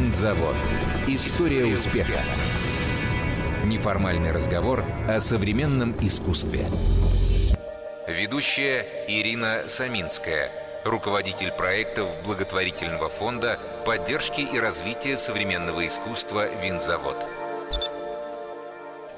Винзавод. История успеха. Неформальный разговор о современном искусстве. Ведущая Ирина Саминская, руководитель проектов благотворительного фонда поддержки и развития современного искусства «Винзавод».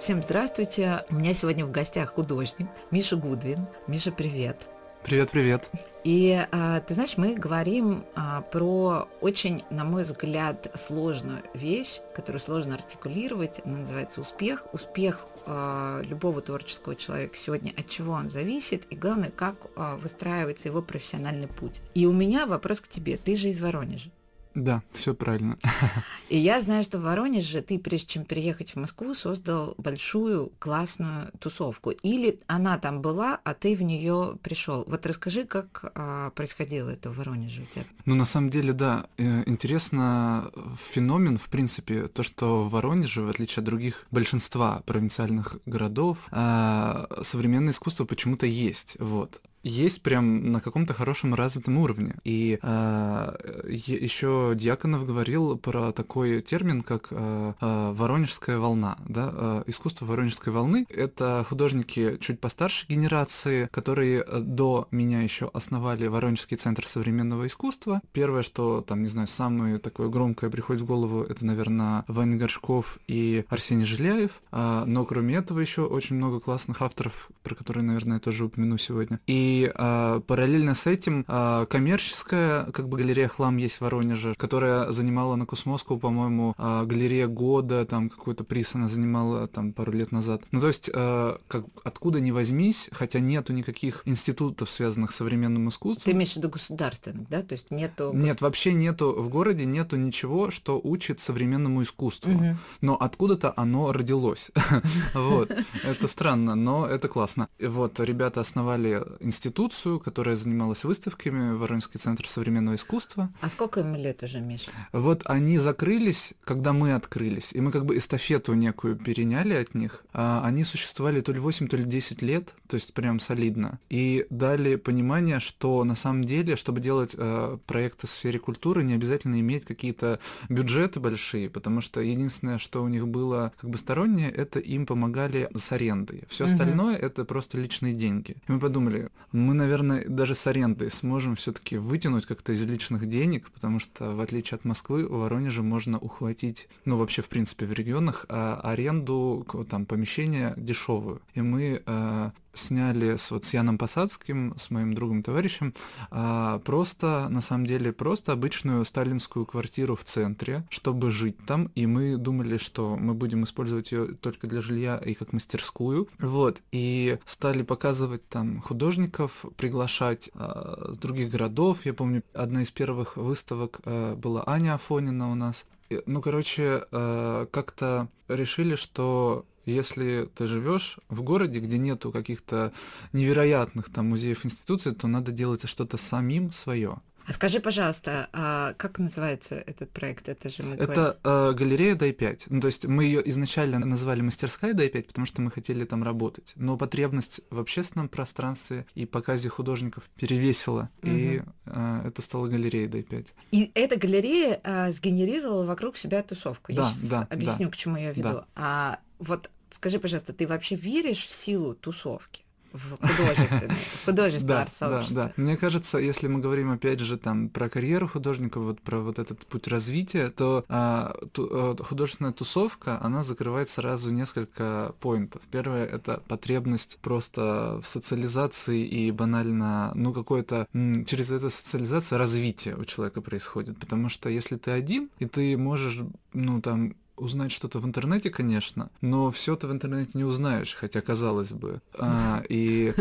Всем здравствуйте. У меня сегодня в гостях художник Миша Гудвин. Миша, привет. Привет, привет. И а, ты знаешь, мы говорим а, про очень, на мой взгляд, сложную вещь, которую сложно артикулировать. Она называется успех. Успех а, любого творческого человека сегодня, от чего он зависит, и главное, как выстраивается его профессиональный путь. И у меня вопрос к тебе. Ты же из Воронежа. Да, все правильно. И я знаю, что в Воронеже ты, прежде чем переехать в Москву, создал большую классную тусовку. Или она там была, а ты в нее пришел. Вот расскажи, как а, происходило это в Воронеже у тебя. Ну, на самом деле, да, э, интересно феномен, в принципе, то, что в Воронеже, в отличие от других большинства провинциальных городов, а, современное искусство почему-то есть. Вот есть прям на каком-то хорошем развитом уровне. И э, еще Дьяконов говорил про такой термин, как э, э, воронежская волна. Да? Э, искусство воронежской волны — это художники чуть постарше генерации, которые до меня еще основали Воронежский центр современного искусства. Первое, что там, не знаю, самое такое громкое приходит в голову, это, наверное, Ваня Горшков и Арсений Жиляев. Э, но кроме этого еще очень много классных авторов, про которые, наверное, я тоже упомяну сегодня. И и а, параллельно с этим а, коммерческая как бы галерея «Хлам» есть в Воронеже, которая занимала на Cosmoscow, по-моему, а, галерея года, там какой-то приз она занимала там пару лет назад. Ну то есть а, как, откуда ни возьмись, хотя нету никаких институтов, связанных с современным искусством. Ты имеешь в виду государственных, да? То есть нету... Нет, вообще нету, в городе нету ничего, что учит современному искусству. Угу. Но откуда-то оно родилось. Вот. Это странно, но это классно. Вот, ребята основали институт институцию, которая занималась выставками, Воронежский центр современного искусства. А сколько им лет уже, Миша? Вот они закрылись, когда мы открылись, и мы как бы эстафету некую переняли от них. А они существовали то ли 8, то ли 10 лет, то есть прям солидно, и дали понимание, что на самом деле, чтобы делать э, проекты в сфере культуры, не обязательно иметь какие-то бюджеты большие, потому что единственное, что у них было как бы стороннее, это им помогали с арендой. Все угу. остальное это просто личные деньги. И мы подумали, мы, наверное, даже с арендой сможем все-таки вытянуть как-то из личных денег, потому что, в отличие от Москвы, в Воронеже можно ухватить, ну, вообще, в принципе, в регионах, а аренду там помещения дешевую. И мы э, сняли с, вот, с Яном Посадским, с моим другом-товарищем, а, просто, на самом деле, просто обычную сталинскую квартиру в центре, чтобы жить там, и мы думали, что мы будем использовать ее только для жилья и как мастерскую, вот, и стали показывать там художников, приглашать а, с других городов, я помню, одна из первых выставок а, была Аня Афонина у нас, ну, короче, а, как-то решили, что если ты живешь в городе, где нету каких-то невероятных там музеев, институций, то надо делать что-то самим свое. А скажи, пожалуйста, а как называется этот проект? Это же мы Это э, галерея Дай-5. Ну, то есть мы ее изначально назвали мастерская Дай-5, потому что мы хотели там работать. Но потребность в общественном пространстве и показе художников перевесила, угу. и э, это стало галереей Дай-5. И эта галерея э, сгенерировала вокруг себя тусовку. Да, Я сейчас да, объясню, да. к чему я веду. Да. А вот скажи, пожалуйста, ты вообще веришь в силу тусовки? в художественное, в художественное да. Да, да. Мне кажется, если мы говорим опять же там про карьеру художника, вот про вот этот путь развития, то а, ту, а, художественная тусовка, она закрывает сразу несколько поинтов. Первое это потребность просто в социализации и банально, ну какое-то через эту социализацию развитие у человека происходит, потому что если ты один и ты можешь, ну там узнать что-то в интернете, конечно, но все ты в интернете не узнаешь, хотя казалось бы. А, и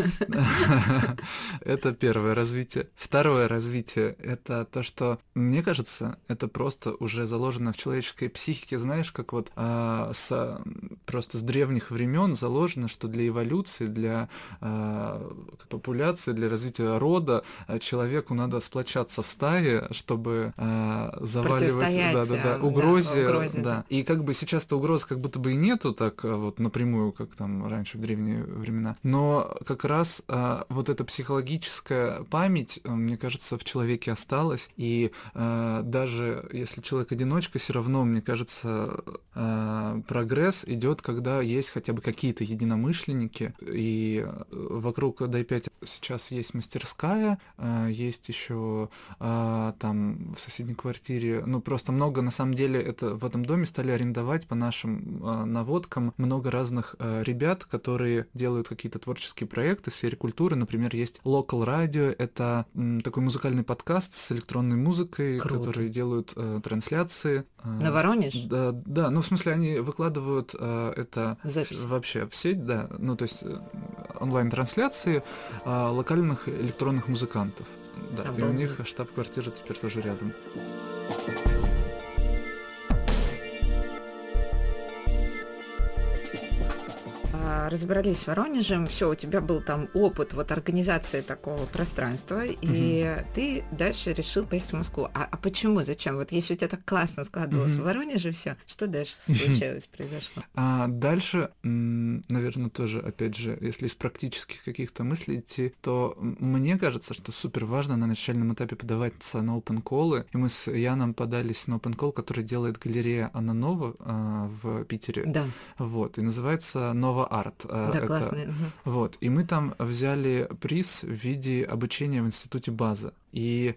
это первое развитие. Второе развитие — это то, что, мне кажется, это просто уже заложено в человеческой психике, знаешь, как вот а, с, просто с древних времен заложено, что для эволюции, для а, популяции, для развития рода а, человеку надо сплочаться в стае, чтобы а, заваливать да, да, да, угрозе. Да, угрозе. Да. И как бы сейчас-то угроз как будто бы и нету так а, вот напрямую, как там раньше в древние времена. Но как раз а, вот эта психологическая память, а, мне кажется, в человеке осталась. И а, даже если человек одиночка, все равно, мне кажется, а, прогресс идет, когда есть хотя бы какие-то единомышленники. И вокруг Дай-5 сейчас есть мастерская, а, есть еще а, там в соседней квартире, ну просто много, на самом деле, это в этом доме стали арендовать по нашим а, наводкам много разных а, ребят, которые делают какие-то творческие проекты в сфере культуры. Например, есть Local Radio, это м, такой музыкальный подкаст с электронной музыкой, Круто. которые делают а, трансляции. а, На Воронеж? Да, да, ну в смысле они выкладывают а, это Запись. вообще в сеть, да, ну то есть э, онлайн-трансляции а, локальных электронных музыкантов. Да, и у Обалдеть. них штаб-квартира теперь тоже рядом. А, Разобрались с Воронежем, все, у тебя был там опыт вот организации такого пространства, и ты дальше решил поехать в Москву. А, а почему, зачем? Вот если у тебя так классно складывалось Мгм. в Воронеже все, что дальше случилось, произошло? А дальше, наверное, тоже, опять же, если из практических каких-то мыслей идти, то мне кажется, что супер важно на начальном этапе подаваться на open колы. И мы с Яном подались на open call, который делает галерея Ананова а, в Питере. Да, Вот, и называется Нова Арт. А, да, это- классно. мгм. Вот, и мы там взяли приз в виде обучения в институте база. И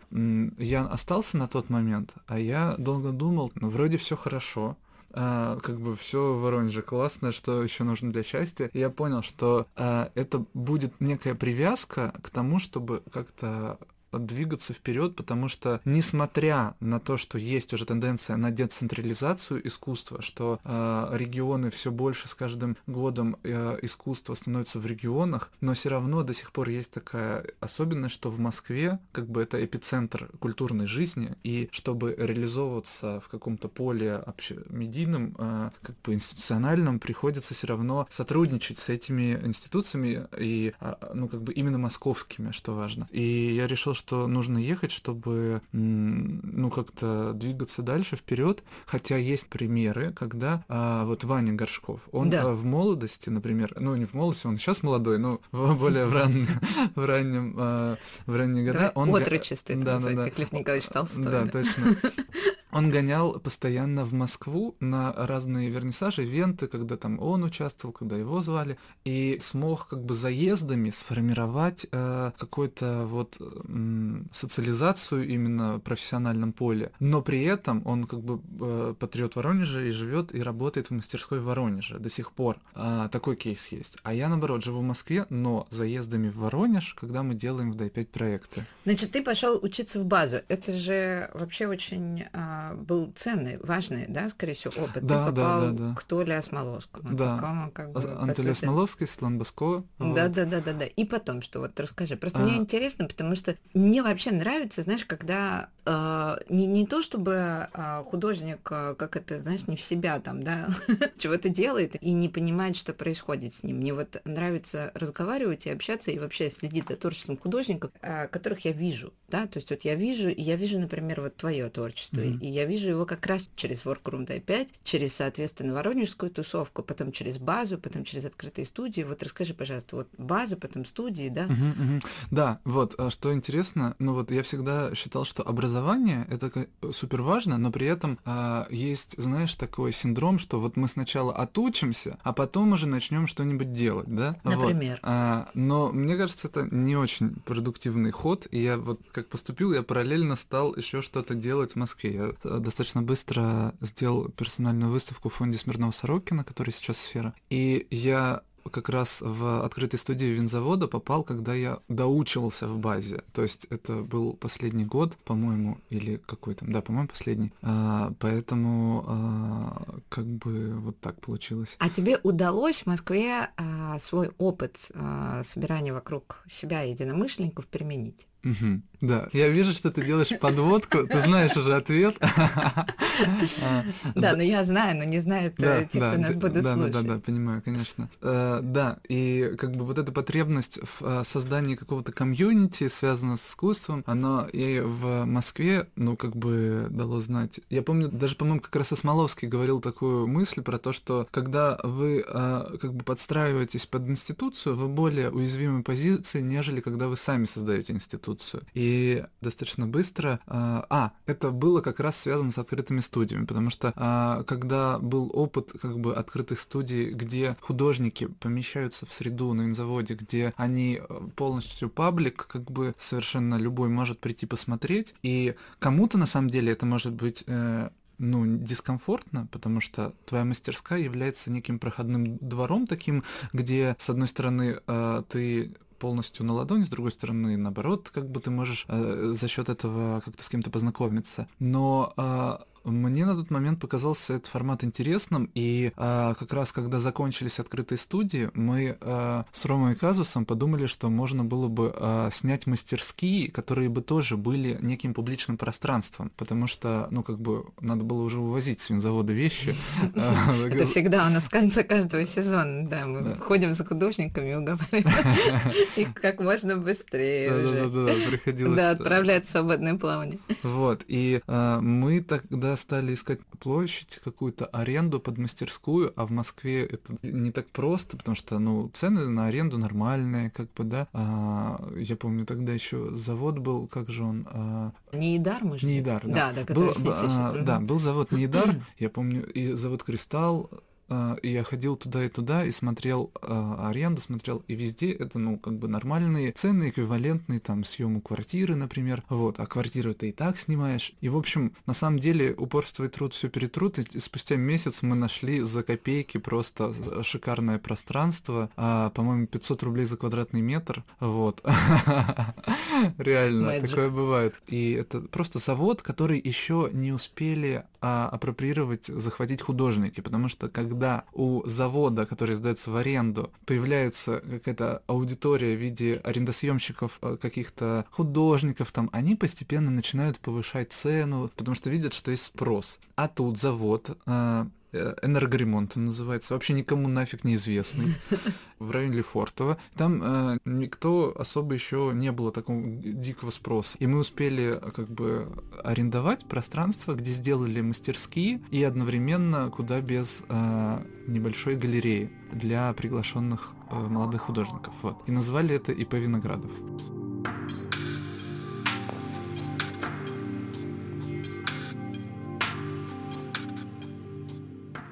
я остался на тот момент, а я долго думал, ну, вроде все хорошо, а, как бы все в Воронеже классно, что еще нужно для счастья. И я понял, что а, это будет некая привязка к тому, чтобы как-то двигаться вперед, потому что, несмотря на то, что есть уже тенденция на децентрализацию искусства, что э, регионы все больше с каждым годом э, искусство становится в регионах, но все равно до сих пор есть такая особенность, что в Москве как бы это эпицентр культурной жизни, и чтобы реализовываться в каком-то поле общемедийном, э, как бы институциональном, приходится все равно сотрудничать с этими институциями и, а, ну, как бы именно московскими, что важно. И я решил, что нужно ехать, чтобы, ну, как-то двигаться дальше, вперед. Хотя есть примеры, когда а, вот Ваня Горшков, он Да. а, в молодости, например, ну, не в молодости, он сейчас молодой, но в более в раннем, в раннем, а, в ранние года. Он отрочестве Да, да, как Лев Николаевич Толстой. Да. точно. Он гонял постоянно в Москву на разные вернисажи, ивенты, когда там он участвовал, когда его звали, и смог как бы заездами сформировать э, какую-то вот м, социализацию именно в профессиональном поле. Но при этом он как бы э, патриот Воронежа и живет и работает в мастерской в Воронеже до сих пор. А, такой кейс есть. А я наоборот живу в Москве, но заездами в Воронеж, когда мы делаем в Дай-5 проекты. Значит, ты пошел учиться в базу. Это же вообще очень а, был ценный, важный, да, скорее всего, опыт. Да, ты да, попал да, да. к Толе Осмоловскому. Да. такому, как бы, по Антоля сути. Смоловский, Светлана Баскова. Да, вот. да, да, да, да. И потом, что вот расскажи. Просто А. мне интересно, потому что мне вообще нравится, знаешь, когда не, не то чтобы э, художник, э, как это, знаешь, не в себя там, да, чего-то делает и не понимает, что происходит с ним. Мне вот нравится разговаривать и общаться, и вообще следить за творчеством художников, которых я вижу, да, то есть вот я вижу, и я вижу, например, вот твое творчество, Мгм. и я вижу его как раз через Workroom Дай-5, через, соответственно, воронежскую тусовку, потом через базу, потом через открытые студии. Вот расскажи, пожалуйста, вот база, потом студии, да? Мгм, мгм. Да, вот, а что интересно, ну вот я всегда считал, что образование это супер важно, но при этом а, есть, знаешь, такой синдром, что вот мы сначала отучимся, а потом уже начнем что-нибудь делать, да? Вот. Например? А, но мне кажется, это не очень продуктивный ход, и я вот как поступил, я параллельно стал еще что-то делать в Москве. Я э, достаточно быстро сделал персональную выставку в фонде Смирнова Сорокина, который сейчас сфера, и я как раз в открытой студии винзавода попал, когда я доучивался в базе. То есть это был последний год, по-моему, или какой там, да, по-моему, последний. А, поэтому а, как бы вот так получилось. А тебе удалось в Москве а, свой опыт а, собирания вокруг себя единомышленников применить? Угу. Да, я вижу, что ты делаешь подводку, ты знаешь уже ответ. Да, но я знаю, но не знают те, кто нас будет слушать. Да, да, да, понимаю, конечно. Э, да, и как бы вот эта потребность в э, создании какого-то комьюнити, связанного с искусством, оно и в Москве, ну, как бы дало знать. Я помню, даже, по-моему, как раз Осмоловский говорил такую мысль про то, что когда вы э, как бы подстраиваетесь под институцию, вы более уязвимой позиции, нежели когда вы сами создаете институцию. И достаточно быстро... А, а, это было как раз связано с открытыми студиями, потому что а, когда был опыт как бы открытых студий, где художники помещаются в среду на инзаводе, где они э, полностью паблик, как бы совершенно любой может прийти посмотреть, и кому-то на самом деле это может быть э, ну, дискомфортно, потому что твоя мастерская является неким проходным двором таким, где, с одной стороны, э, ты полностью на ладони, с другой стороны, наоборот, как бы ты можешь э, за счет этого как-то с кем-то познакомиться. Но э, мне на тот момент показался этот формат интересным, и а, как раз когда закончились открытые студии, мы а, с Ромой и Казусом подумали, что можно было бы а, снять мастерские, которые бы тоже были неким публичным пространством, потому что, ну, как бы, надо было уже увозить с винзавода вещи. Это всегда у нас в конце каждого сезона, да, мы ходим за художниками, уговариваем их как можно быстрее уже. Да-да-да, приходилось... Да, отправлять в свободное плавание. Вот, и мы тогда стали искать площадь, какую-то аренду под мастерскую, а в Москве это не так просто, потому что, ну, цены на аренду нормальные, как бы, да. А, я помню, тогда еще завод был, как же он? А... Неидар, может Неидар, да. Да, да, был, а, Да, был завод Неидар, я помню, и завод Кристалл, и я ходил туда и туда и смотрел э, аренду, смотрел, и везде это, ну, как бы нормальные цены, эквивалентные там съему квартиры, например, вот, а квартиру ты и так снимаешь. И, в общем, на самом деле упорство и труд все перетрут, и спустя месяц мы нашли за копейки просто шикарное пространство, а, по-моему, 500 рублей за квадратный метр, вот. Реально, такое бывает. И это просто завод, который еще не успели а, апроприировать, захватить художники, потому что когда у завода, который сдается в аренду, появляется какая-то аудитория в виде арендосъемщиков а, каких-то художников, там, они постепенно начинают повышать цену, потому что видят, что есть спрос. А тут завод Э, энергоремонт он называется, вообще никому нафиг неизвестный, в районе Лефортово. Там э, никто особо еще не было такого дикого спроса. И мы успели э, как бы арендовать пространство, где сделали мастерские и одновременно куда без э, небольшой галереи для приглашенных э, молодых художников. Вот. И назвали это ИП Виноградов.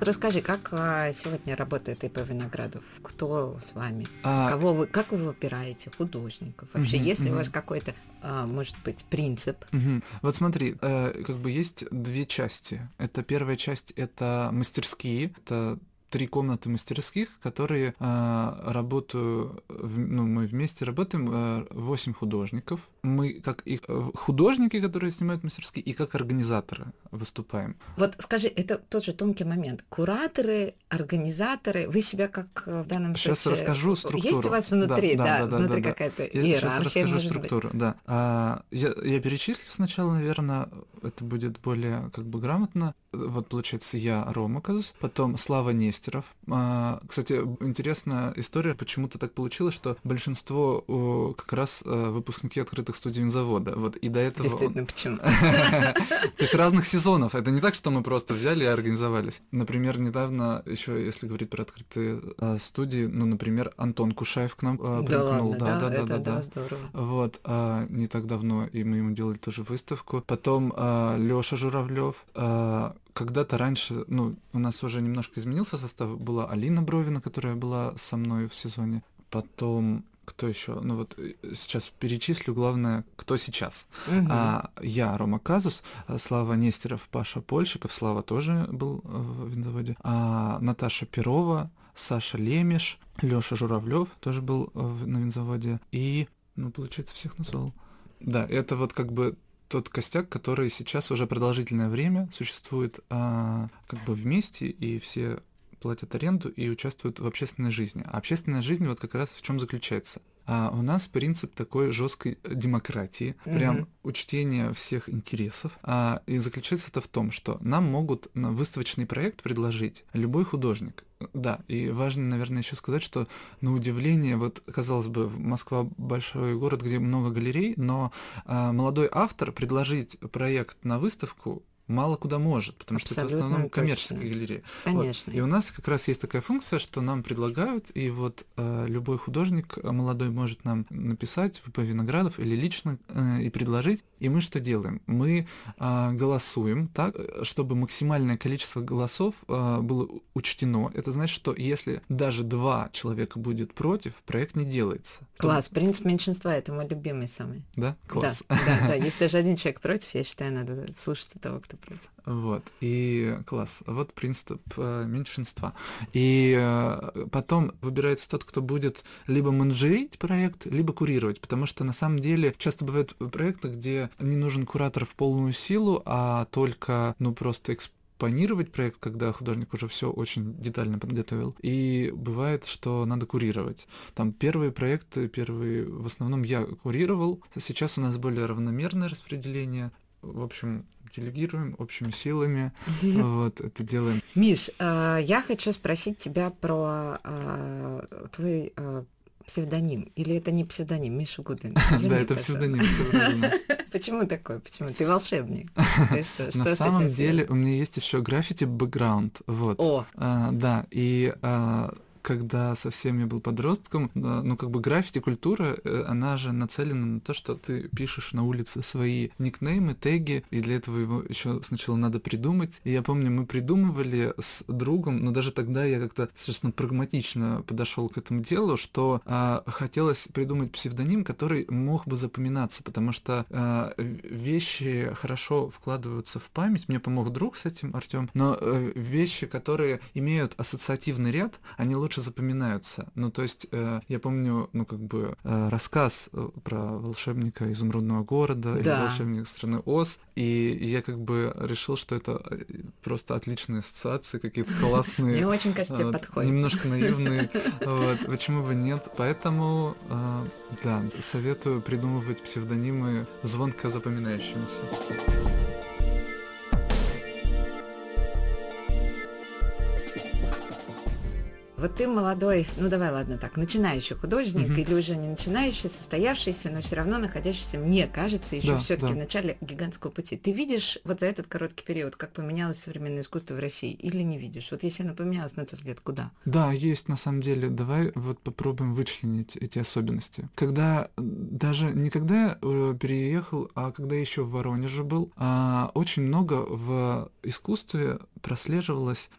Расскажи, как а, сегодня работает ИП Виноградов? Кто с вами? А... Кого вы, как вы выбираете художников? Вообще, угу, есть ли угу. у вас какой-то, а, может быть, принцип? Угу. Вот смотри, э, как бы есть две части. Это первая часть, это мастерские, это три комнаты мастерских, которые э, работают, ну, мы вместе работаем, э, 8 художников. Мы как их э, художники, которые снимают мастерские, и как организаторы выступаем. Вот скажи, это тот же тонкий момент. Кураторы, организаторы, вы себя как э, в данном сейчас случае... Сейчас расскажу структуру. Есть у вас внутри, да, да, да, да внутри да, какая-то да. Я сейчас расскажу структуру, быть. да. А, я, я перечислю сначала, наверное, это будет более как бы грамотно. Вот получается я Рома Казус, потом Слава Нестеров. А, кстати, интересная история, почему-то так получилось, что большинство о, как раз а, выпускники открытых студий завода. Вот и до этого. Действительно, почему? То есть разных сезонов. Это не так, что мы просто взяли и организовались. Например, недавно еще, если говорить про открытые а, студии, ну, например, Антон Кушаев к нам а, примкнул. Да, да, да, да, да, здорово. Вот а, не так давно, и мы ему делали тоже выставку. Потом а, Лёша Журавлев, а, когда-то раньше, ну, у нас уже немножко изменился состав. Была Алина Бровина, которая была со мной в сезоне. Потом кто еще? Ну вот э, сейчас перечислю, главное, кто сейчас. Угу. А, я, Рома Казус, а, Слава Нестеров, Паша Польщиков, Слава тоже был э, в винзаводе, а, Наташа Перова, Саша Лемеш, Лёша Журавлев тоже был в, на винзаводе, и, ну, получается, всех назвал. Да, это вот как бы тот костяк, который сейчас уже продолжительное время существует а, как бы вместе, и все платят аренду и участвуют в общественной жизни. А общественная жизнь вот как раз в чем заключается. А у нас принцип такой жесткой демократии, угу. прям учтение всех интересов. А, и заключается это в том, что нам могут на выставочный проект предложить любой художник. Да, и важно, наверное, еще сказать, что на удивление, вот казалось бы, Москва большой город, где много галерей, но а, молодой автор предложить проект на выставку мало куда может, потому Абсолютно что это в основном коммерческая точно. галерея. Конечно. Вот. И у нас как раз есть такая функция, что нам предлагают, и вот э, любой художник э, молодой может нам написать в Виноградов или лично э, и предложить. И мы что делаем? Мы э, голосуем так, чтобы максимальное количество голосов э, было учтено. Это значит, что если даже два человека будет против, проект не делается. Класс. То... Принцип меньшинства это мой любимый самый. Да? Класс. Да, да, да. Если даже один человек против, я считаю, надо слушать того, кто против. Вот, и класс. Вот принцип э, меньшинства. И э, потом выбирается тот, кто будет либо менеджерить проект, либо курировать, потому что на самом деле часто бывают проекты, где не нужен куратор в полную силу, а только, ну, просто экспонировать проект, когда художник уже все очень детально подготовил. И бывает, что надо курировать. Там первые проекты, первые в основном я курировал. Сейчас у нас более равномерное распределение. В общем, делегируем общими силами, вот это делаем. Миш, э, я хочу спросить тебя про э, твой э, псевдоним. Или это не псевдоним, Миша Гудин? Да, это псевдоним. Почему такое? Почему? Ты волшебник. На самом деле у меня есть еще граффити бэкграунд. Вот. О! Да, и когда совсем я был подростком, ну, как бы граффити-культура, э, она же нацелена на то, что ты пишешь на улице свои никнеймы, теги, и для этого его еще сначала надо придумать. И я помню, мы придумывали с другом, но даже тогда я как-то совершенно прагматично подошел к этому делу, что а, хотелось придумать псевдоним, который мог бы запоминаться, потому что а, вещи хорошо вкладываются в память. Мне помог друг с этим, Артем, но а, вещи, которые имеют ассоциативный ряд, они лучше лучше запоминаются. Ну, то есть, э, я помню, ну, как бы, э, рассказ э, про волшебника изумрудного города да. или волшебника страны Оз, и я как бы решил, что это э, просто отличные ассоциации, какие-то классные. Мне очень, кажется, подходит. Немножко наивные. Вот, почему бы нет? Поэтому, э, да, советую придумывать псевдонимы звонко запоминающимися. Вот ты молодой, ну давай, ладно так, начинающий художник угу. или уже не начинающий, состоявшийся, но все равно находящийся, мне кажется, еще да, все-таки да. в начале гигантского пути. Ты видишь вот за этот короткий период, как поменялось современное искусство в России, или не видишь? Вот если оно поменялось, на твой взгляд, куда? Да, есть на самом деле. Давай вот попробуем вычленить эти особенности. Когда даже не когда я э, переехал, а когда еще в Воронеже был, а, очень много в искусстве прослеживалось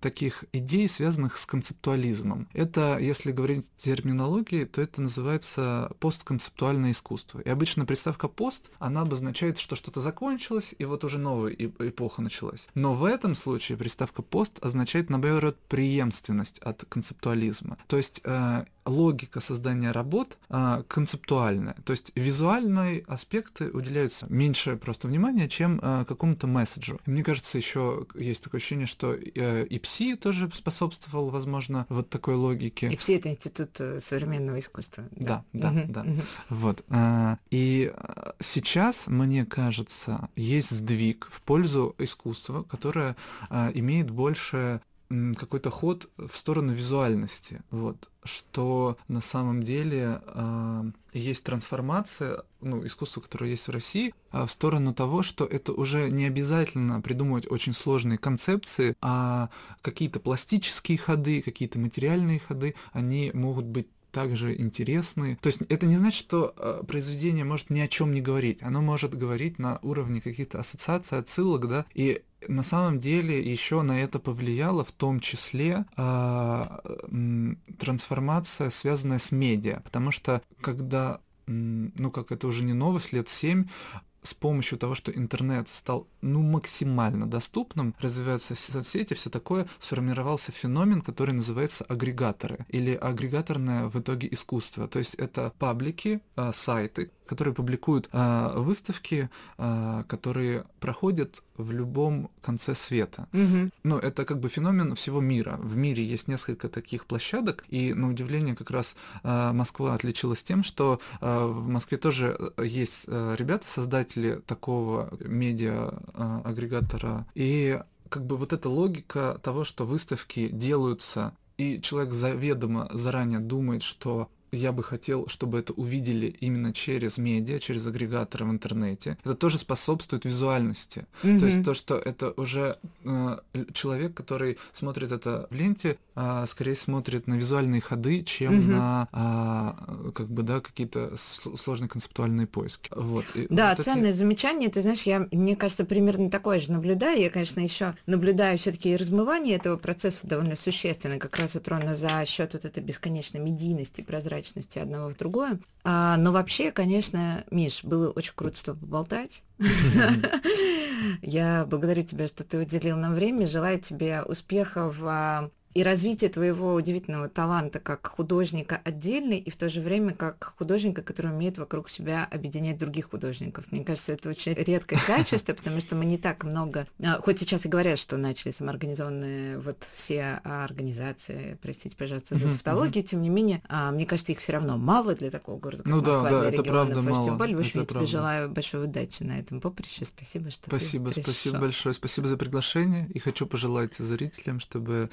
таких идей, связанных с концептуализмом. Это, если говорить терминологии, то это называется постконцептуальное искусство. И обычно приставка «пост», она обозначает, что что-то закончилось, и вот уже новая эпоха началась. Но в этом случае приставка «пост» означает, наоборот, преемственность от концептуализма. То есть э, логика создания работ а, концептуальная. То есть визуальные аспекты уделяются меньше просто внимания, чем а, какому-то месседжу. И мне кажется, еще есть такое ощущение, что э, и ПСИ тоже способствовал, возможно, вот такой логике. ИПСИ — это Институт э, современного искусства. Да, да, да. да. Вот. А, и а, сейчас, мне кажется, есть сдвиг в пользу искусства, которое а, имеет больше какой-то ход в сторону визуальности, вот, что на самом деле э, есть трансформация, ну, искусства, которое есть в России, э, в сторону того, что это уже не обязательно придумывать очень сложные концепции, а какие-то пластические ходы, какие-то материальные ходы, они могут быть также интересны. То есть это не значит, что э, произведение может ни о чем не говорить. Оно может говорить на уровне каких-то ассоциаций, отсылок, да, и на самом деле еще на это повлияла в том числе э, трансформация, связанная с медиа, потому что когда ну как это уже не новость, лет семь, с помощью того, что интернет стал ну максимально доступным, развиваются соцсети, все такое, сформировался феномен, который называется агрегаторы или агрегаторное в итоге искусство. То есть это паблики, а, сайты, которые публикуют а, выставки, а, которые проходят в любом конце света. Мгм. Ну, это как бы феномен всего мира. В мире есть несколько таких площадок, и на удивление как раз а, Москва отличилась тем, что а, в Москве тоже э, есть а, ребята, создатели такого медиа-агрегатора, и как бы вот эта логика того, что выставки делаются, и человек заведомо заранее думает, что я бы хотел, чтобы это увидели именно через медиа, через агрегаторы в интернете. Это тоже способствует визуальности. То есть то, что это уже э, человек, который смотрит это в ленте, а, скорее смотрит на визуальные ходы, чем Мгм. на а, как бы да какие-то сложные концептуальные поиски. Вот. И Да, вот ценное замечание. Ты знаешь, я, мне кажется, примерно такое же наблюдаю. Я, конечно, еще наблюдаю все-таки размывание этого процесса довольно существенно, как раз вот ровно за счет вот этой бесконечной медийности, прозрачности одного в другое. А, но вообще, конечно, Миш, было очень круто с тобой поболтать. Я благодарю тебя, что ты уделил нам время. Желаю тебе успехов а, и развития твоего удивительного таланта как художника отдельный и в то же время как художника, который умеет вокруг себя объединять других художников. Мне кажется, это очень редкое качество, потому что мы не так много... а, Хоть сейчас и говорят, что начали самоорганизованные вот все а, организации, простите, пожалуйста, за тавтологию, тем не менее, а, мне кажется, их все равно мало для такого города, как Ну да, Москва, да, для это правда мало, Тем более, в общем, я тебе желаю большой удачи на этом поприще. Спасибо, что Спасибо, спасибо большое. Спасибо за приглашение. И хочу пожелать зрителям, чтобы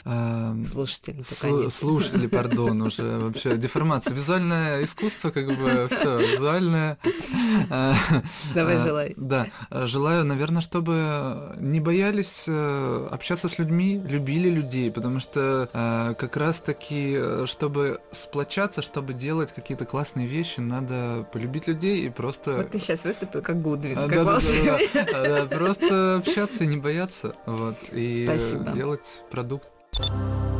эм, Слушатели, Слу- наконец. слушатели, пардон, уже вообще деформация. Визуальное искусство, как бы все, визуальное. э, Давай э, желай. Да, желаю, наверное, чтобы не боялись э, общаться с людьми, любили людей, потому что э, как раз-таки, чтобы сплочаться, чтобы делать какие-то классные вещи, надо полюбить людей и просто... Вот ты сейчас выступил как Гудвин, А, как да-да-да-да. волшебник. А, да, Просто общаться и не бояться, вот, и Спасибо. делать продукт.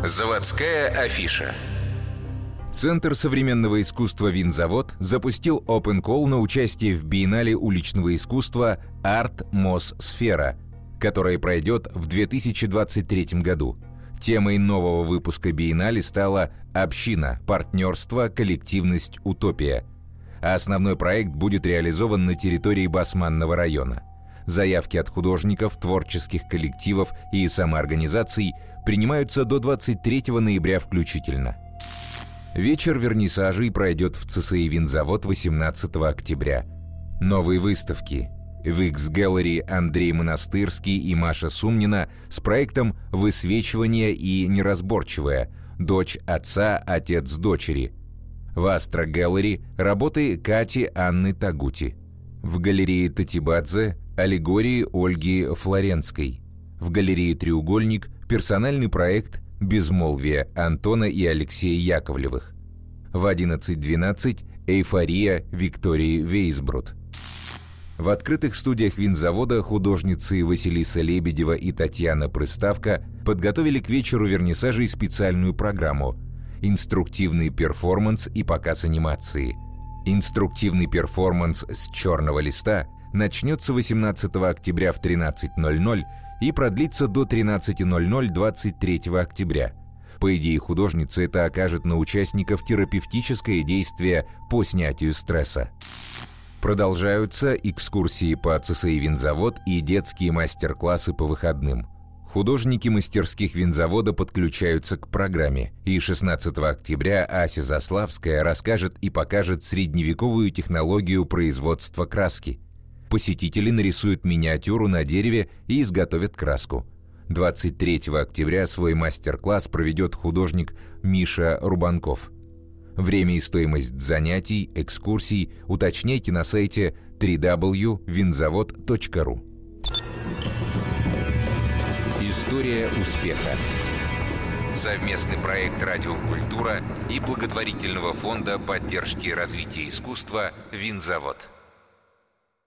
Заводская афиша. Центр современного искусства «Винзавод» запустил Open Call на участие в биеннале уличного искусства «Арт Мос Сфера», которая пройдет в 2023 году. Темой нового выпуска биеннале стала «Община. Партнерство. Коллективность. Утопия». А основной проект будет реализован на территории Басманного района. Заявки от художников, творческих коллективов и самоорганизаций принимаются до 23 ноября включительно. Вечер вернисажей пройдет в ЦСИ «Винзавод» 18 октября. Новые выставки. В X-Gallery Андрей Монастырский и Маша Сумнина с проектом «Высвечивание и неразборчивое. Дочь отца, отец дочери». В Астро Gallery работы Кати Анны Тагути. В галерее Татибадзе аллегории Ольги Флоренской. В галерее «Треугольник» персональный проект «Безмолвие» Антона и Алексея Яковлевых. В 11.12 «Эйфория» Виктории Вейсброд. В открытых студиях винзавода художницы Василиса Лебедева и Татьяна Прыставка подготовили к вечеру вернисажей специальную программу «Инструктивный перформанс и показ анимации». Инструктивный перформанс с черного листа начнется 18 октября в 13.00 и продлится до 13.00 23 октября. По идее художницы, это окажет на участников терапевтическое действие по снятию стресса. Продолжаются экскурсии по ЦСИ «Винзавод» и детские мастер-классы по выходным. Художники мастерских винзавода подключаются к программе, и 16 октября Ася Заславская расскажет и покажет средневековую технологию производства краски. Посетители нарисуют миниатюру на дереве и изготовят краску. 23 октября свой мастер-класс проведет художник Миша Рубанков. Время и стоимость занятий, экскурсий уточняйте на сайте www.vinzavod.ru История успеха Совместный проект «Радиокультура» и благотворительного фонда поддержки развития искусства «Винзавод».